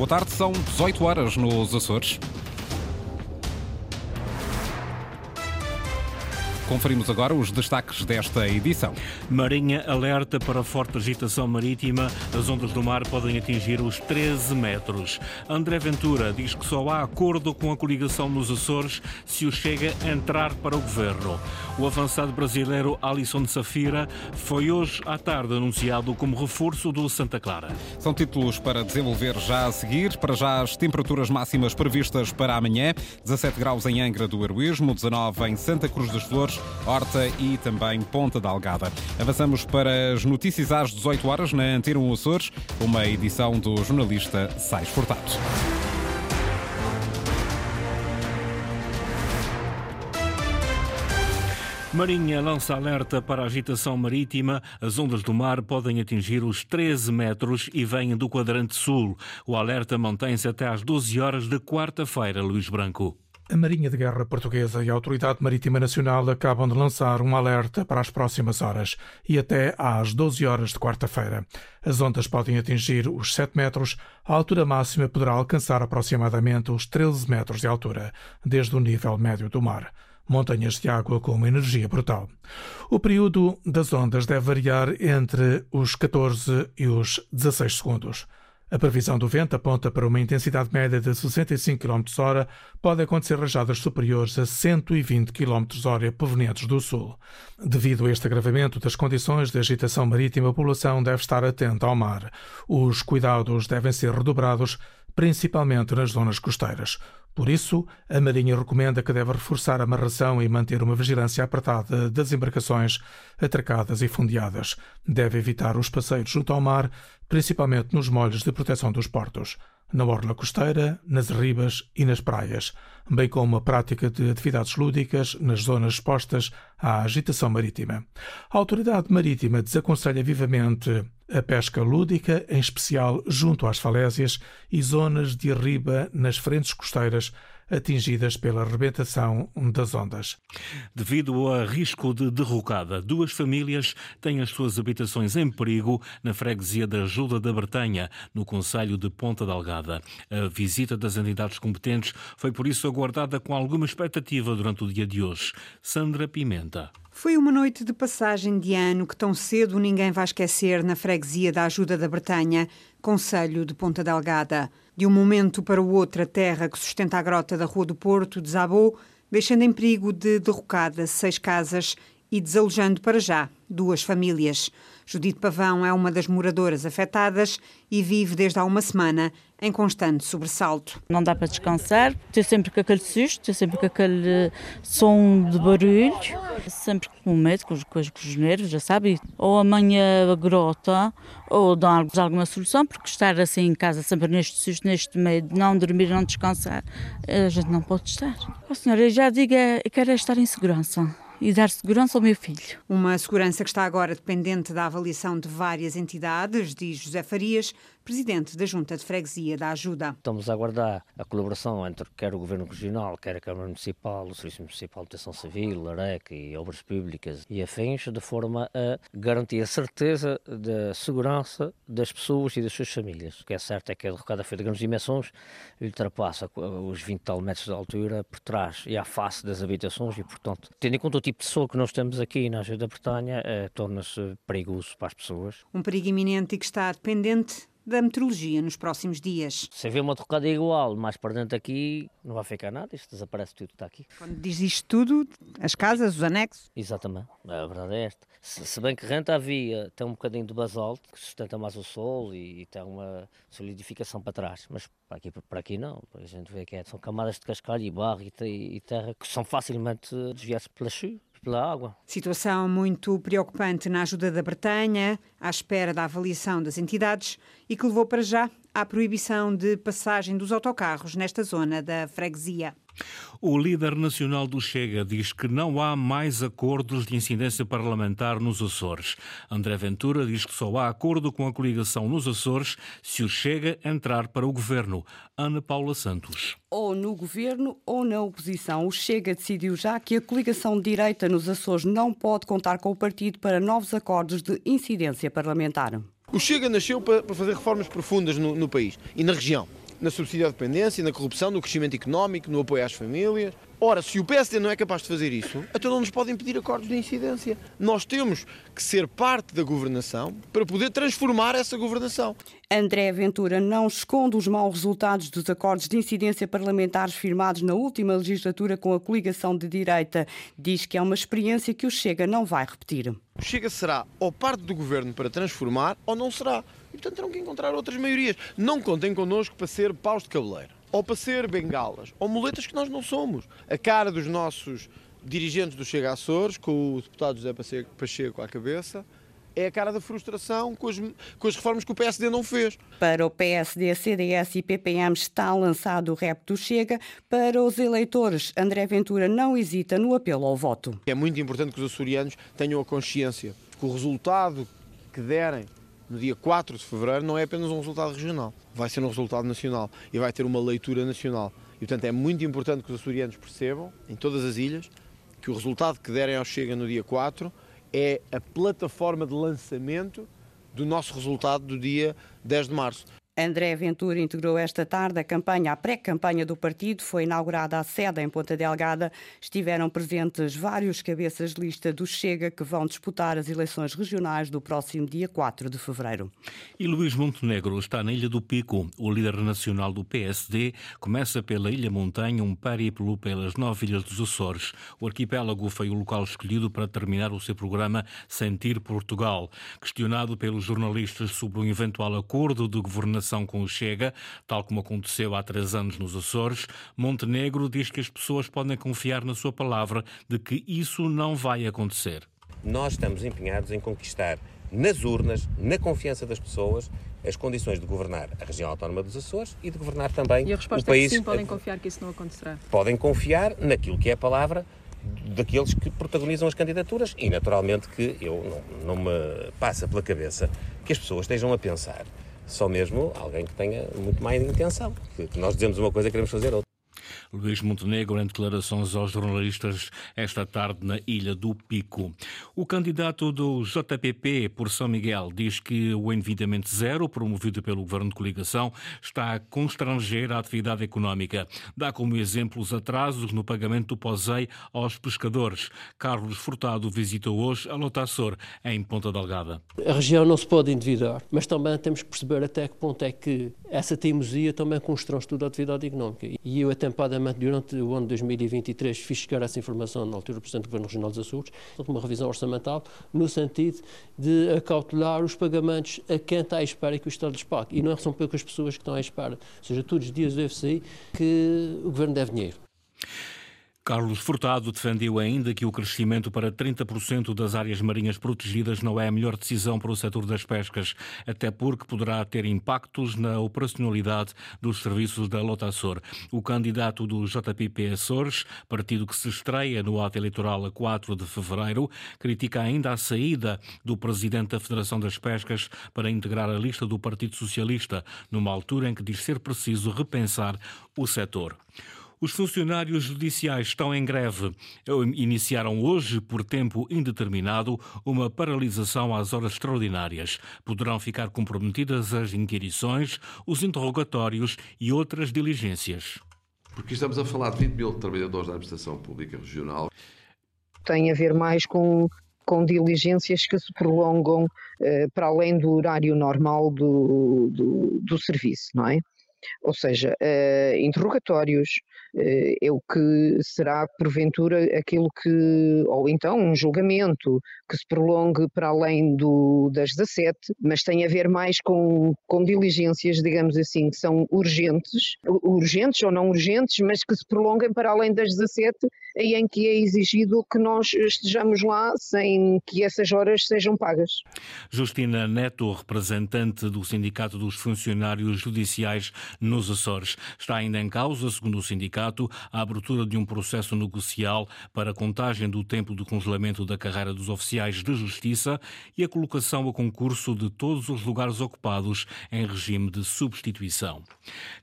Boa tarde, são 18 horas nos Açores. Conferimos agora os destaques desta edição. Marinha alerta para forte agitação marítima. As ondas do mar podem atingir os 13 metros. André Ventura diz que só há acordo com a coligação nos Açores se o chega a entrar para o governo. O avançado brasileiro Alisson de Safira foi hoje à tarde anunciado como reforço do Santa Clara. São títulos para desenvolver já a seguir. Para já as temperaturas máximas previstas para amanhã: 17 graus em Angra do Heroísmo, 19 em Santa Cruz das Flores. Horta e também Ponta da Algada. Avançamos para as notícias às 18 horas na Antena Açores, uma edição do jornalista Sais Furtado. Marinha lança alerta para agitação marítima. As ondas do mar podem atingir os 13 metros e vêm do quadrante sul. O alerta mantém-se até às 12 horas de quarta-feira, Luís Branco. A Marinha de Guerra Portuguesa e a Autoridade Marítima Nacional acabam de lançar um alerta para as próximas horas e até às 12 horas de quarta-feira. As ondas podem atingir os 7 metros, a altura máxima poderá alcançar aproximadamente os 13 metros de altura, desde o nível médio do mar montanhas de água com uma energia brutal. O período das ondas deve variar entre os 14 e os 16 segundos. A previsão do vento aponta para uma intensidade média de 65 km/h, pode acontecer rajadas superiores a 120 km/h provenientes do sul. Devido a este agravamento das condições de agitação marítima, a população deve estar atenta ao mar. Os cuidados devem ser redobrados, principalmente nas zonas costeiras. Por isso, a Marinha recomenda que deve reforçar a amarração e manter uma vigilância apertada das embarcações atracadas e fundeadas. Deve evitar os passeios junto ao mar, principalmente nos molhos de proteção dos portos, na orla costeira, nas ribas e nas praias, bem como a prática de atividades lúdicas nas zonas expostas à agitação marítima. A Autoridade Marítima desaconselha vivamente a pesca lúdica, em especial junto às falésias e zonas de arriba nas frentes costeiras atingidas pela rebentação das ondas. Devido a risco de derrocada, duas famílias têm as suas habitações em perigo na freguesia da Ajuda da Bretanha, no Conselho de Ponta Delgada. A visita das entidades competentes foi por isso aguardada com alguma expectativa durante o dia de hoje. Sandra Pimenta. Foi uma noite de passagem de ano que tão cedo ninguém vai esquecer na freguesia da Ajuda da Bretanha, Conselho de Ponta Delgada. De um momento para o outro, a terra que sustenta a grota da Rua do Porto desabou, deixando em perigo de derrocada seis casas e desalojando para já duas famílias. Judite Pavão é uma das moradoras afetadas e vive desde há uma semana em constante sobressalto. Não dá para descansar, estou sempre com aquele susto, estou sempre com aquele som de barulho, sempre com medo, com os, com os nervos, já sabe. Ou amanhã a grota, ou dá alguma solução, porque estar assim em casa sempre neste susto, neste medo, não dormir, não descansar, a gente não pode estar. Oh, senhora, eu já digo, é, eu quero é estar em segurança e dar segurança ao meu filho. Uma segurança que está agora dependente da avaliação de várias entidades, diz José Farias, presidente da Junta de Freguesia da Ajuda. Estamos a aguardar a colaboração entre quer o Governo Regional, quer a Câmara Municipal, o Serviço Municipal de Proteção Civil, AREC e Obras Públicas e afins, de forma a garantir a certeza da segurança das pessoas e das suas famílias. O que é certo é que a derrocada foi de grandes dimensões, ultrapassa os 20 tal metros de altura por trás e à face das habitações e, portanto, tendo em conta o tipo de sol que nós temos aqui na Ajuda da Bretanha, eh, torna-se perigoso para as pessoas. Um perigo iminente e que está dependente da meteorologia nos próximos dias. Se haver uma derrocada igual, mais para dentro aqui, não vai ficar nada, isto desaparece tudo está aqui. Quando diz isto tudo, as casas, os anexos? Exatamente, a verdade é esta. Se, se bem que renta havia, tem um bocadinho de basalto, que sustenta mais o sol e, e tem uma solidificação para trás, mas para aqui, para aqui não. A gente vê que é, são camadas de cascalho e barro e, e terra que são facilmente desviadas pela chuva pela água. Situação muito preocupante na ajuda da Bretanha, à espera da avaliação das entidades e que levou para já à proibição de passagem dos autocarros nesta zona da freguesia. O líder nacional do Chega diz que não há mais acordos de incidência parlamentar nos Açores. André Ventura diz que só há acordo com a coligação nos Açores se o Chega entrar para o governo. Ana Paula Santos. Ou no governo ou na oposição. O Chega decidiu já que a coligação de direita nos Açores não pode contar com o partido para novos acordos de incidência parlamentar. O Chega nasceu para fazer reformas profundas no, no país e na região na subsídio à dependência, na corrupção, no crescimento económico, no apoio às famílias. Ora, se o PSD não é capaz de fazer isso, então não nos podem pedir acordos de incidência. Nós temos que ser parte da governação para poder transformar essa governação. André Ventura não esconde os maus resultados dos acordos de incidência parlamentares firmados na última legislatura com a coligação de direita. Diz que é uma experiência que o Chega não vai repetir. O Chega será ou parte do governo para transformar ou não será. Portanto, terão que encontrar outras maiorias. Não contem connosco para ser paus de cabeleira ou para ser bengalas, ou muletas que nós não somos. A cara dos nossos dirigentes do Chega Açores, com o deputado José Pacheco à cabeça, é a cara da frustração com as, com as reformas que o PSD não fez. Para o PSD, CDS e PPM está lançado o rep do Chega. Para os eleitores, André Ventura não hesita no apelo ao voto. É muito importante que os açorianos tenham a consciência que o resultado que derem no dia 4 de fevereiro não é apenas um resultado regional, vai ser um resultado nacional e vai ter uma leitura nacional. E, portanto, é muito importante que os açorianos percebam, em todas as ilhas, que o resultado que derem ao Chega no dia 4 é a plataforma de lançamento do nosso resultado do dia 10 de março. André Ventura integrou esta tarde a campanha, a pré-campanha do partido. Foi inaugurada a sede em Ponta Delgada. Estiveram presentes vários cabeças de lista do Chega que vão disputar as eleições regionais do próximo dia 4 de fevereiro. E Luís Montenegro está na Ilha do Pico. O líder nacional do PSD começa pela Ilha Montanha um périplo pelas nove ilhas dos Açores. O arquipélago foi o local escolhido para terminar o seu programa Sentir Portugal. Questionado pelos jornalistas sobre um eventual acordo de governação com o Chega, tal como aconteceu há três anos nos Açores, Montenegro diz que as pessoas podem confiar na sua palavra de que isso não vai acontecer. Nós estamos empenhados em conquistar nas urnas, na confiança das pessoas, as condições de governar a região autónoma dos Açores e de governar também e a resposta o país. É que sim, podem confiar que isso não acontecerá. Podem confiar naquilo que é a palavra daqueles que protagonizam as candidaturas e naturalmente que eu não, não me passa pela cabeça que as pessoas estejam a pensar só mesmo alguém que tenha muito mais intenção. Nós dizemos uma coisa e queremos fazer outra. Luís Montenegro em declarações aos jornalistas esta tarde na Ilha do Pico. O candidato do JPP por São Miguel diz que o endividamento zero, promovido pelo governo de coligação, está a constranger a atividade económica. Dá como exemplo os atrasos no pagamento do POSEI aos pescadores. Carlos Furtado visitou hoje a Lotaçor, em Ponta Delgada. A região não se pode endividar, mas também temos que perceber até que ponto é que essa teimosia também constrange toda a atividade económica. E eu, atempadamente, durante o ano 2023, fiz chegar essa informação na altura Presidente do Governo Regional dos Açores, uma revisão orçamental, no sentido de acautelar os pagamentos a quem está à espera que o Estado lhes pague. E não são poucas pessoas que estão à espera. Ou seja, todos os dias do FCI que o Governo deve dinheiro. Carlos Furtado defendeu ainda que o crescimento para 30% das áreas marinhas protegidas não é a melhor decisão para o setor das pescas, até porque poderá ter impactos na operacionalidade dos serviços da Lotaçor. O candidato do JPP Açores, partido que se estreia no ato eleitoral a 4 de fevereiro, critica ainda a saída do presidente da Federação das Pescas para integrar a lista do Partido Socialista, numa altura em que diz ser preciso repensar o setor. Os funcionários judiciais estão em greve. Iniciaram hoje, por tempo indeterminado, uma paralisação às horas extraordinárias. Poderão ficar comprometidas as inquirições, os interrogatórios e outras diligências. Porque estamos a falar de 20 mil trabalhadores da administração pública regional. Tem a ver mais com com diligências que se prolongam eh, para além do horário normal do, do, do serviço, não é? Ou seja, uh, interrogatórios, uh, é o que será porventura aquilo que, ou então um julgamento que se prolongue para além do, das 17, mas tem a ver mais com, com diligências, digamos assim, que são urgentes, urgentes ou não urgentes, mas que se prolonguem para além das 17, e em que é exigido que nós estejamos lá sem que essas horas sejam pagas. Justina Neto, representante do Sindicato dos Funcionários Judiciais nos Açores. Está ainda em causa, segundo o sindicato, a abertura de um processo negocial para a contagem do tempo de congelamento da carreira dos oficiais de justiça e a colocação a concurso de todos os lugares ocupados em regime de substituição.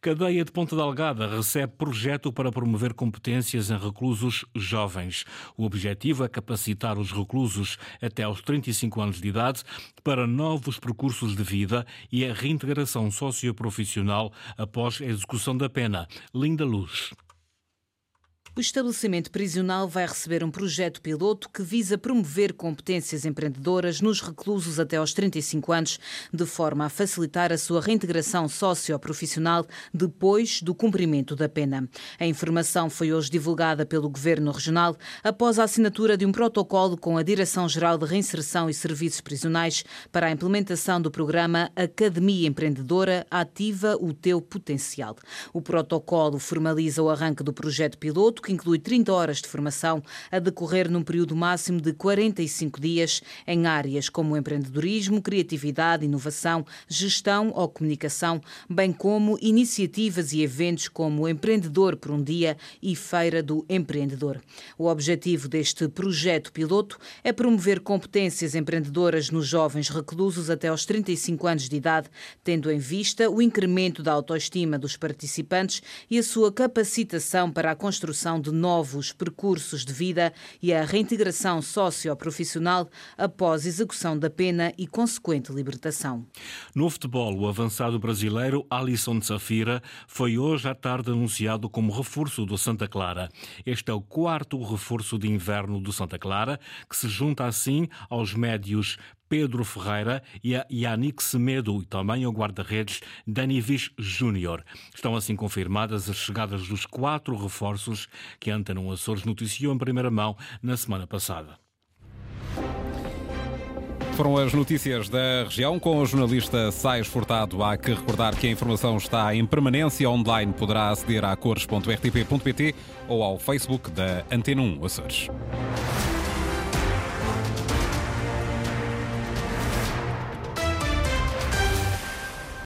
Cadeia de Ponta Delgada recebe projeto para promover competências em reclusos jovens. O objetivo é capacitar os reclusos até aos 35 anos de idade para novos percursos de vida e a reintegração socioprofissional após a execução da pena. Linda Luz. O estabelecimento prisional vai receber um projeto piloto que visa promover competências empreendedoras nos reclusos até aos 35 anos, de forma a facilitar a sua reintegração socioprofissional depois do cumprimento da pena. A informação foi hoje divulgada pelo Governo Regional após a assinatura de um protocolo com a Direção-Geral de Reinserção e Serviços Prisionais para a implementação do programa Academia Empreendedora Ativa o Teu Potencial. O protocolo formaliza o arranque do projeto piloto que inclui 30 horas de formação a decorrer num período máximo de 45 dias em áreas como empreendedorismo, criatividade, inovação, gestão ou comunicação, bem como iniciativas e eventos como Empreendedor por um Dia e Feira do Empreendedor. O objetivo deste projeto piloto é promover competências empreendedoras nos jovens reclusos até aos 35 anos de idade, tendo em vista o incremento da autoestima dos participantes e a sua capacitação para a construção de novos percursos de vida e a reintegração socioprofissional após execução da pena e consequente libertação. No futebol, o avançado brasileiro Alisson de Safira foi hoje à tarde anunciado como reforço do Santa Clara. Este é o quarto reforço de inverno do Santa Clara, que se junta assim aos médios Pedro Ferreira e a Yannick Semedo e também ao guarda-redes Dani Viz Júnior. Estão assim confirmadas as chegadas dos quatro reforços que a Antena Açores noticiou em primeira mão na semana passada. Foram as notícias da região com o jornalista Sais Furtado. Há que recordar que a informação está em permanência online. Poderá aceder a cores.rtp.pt ou ao Facebook da Antena 1 Açores.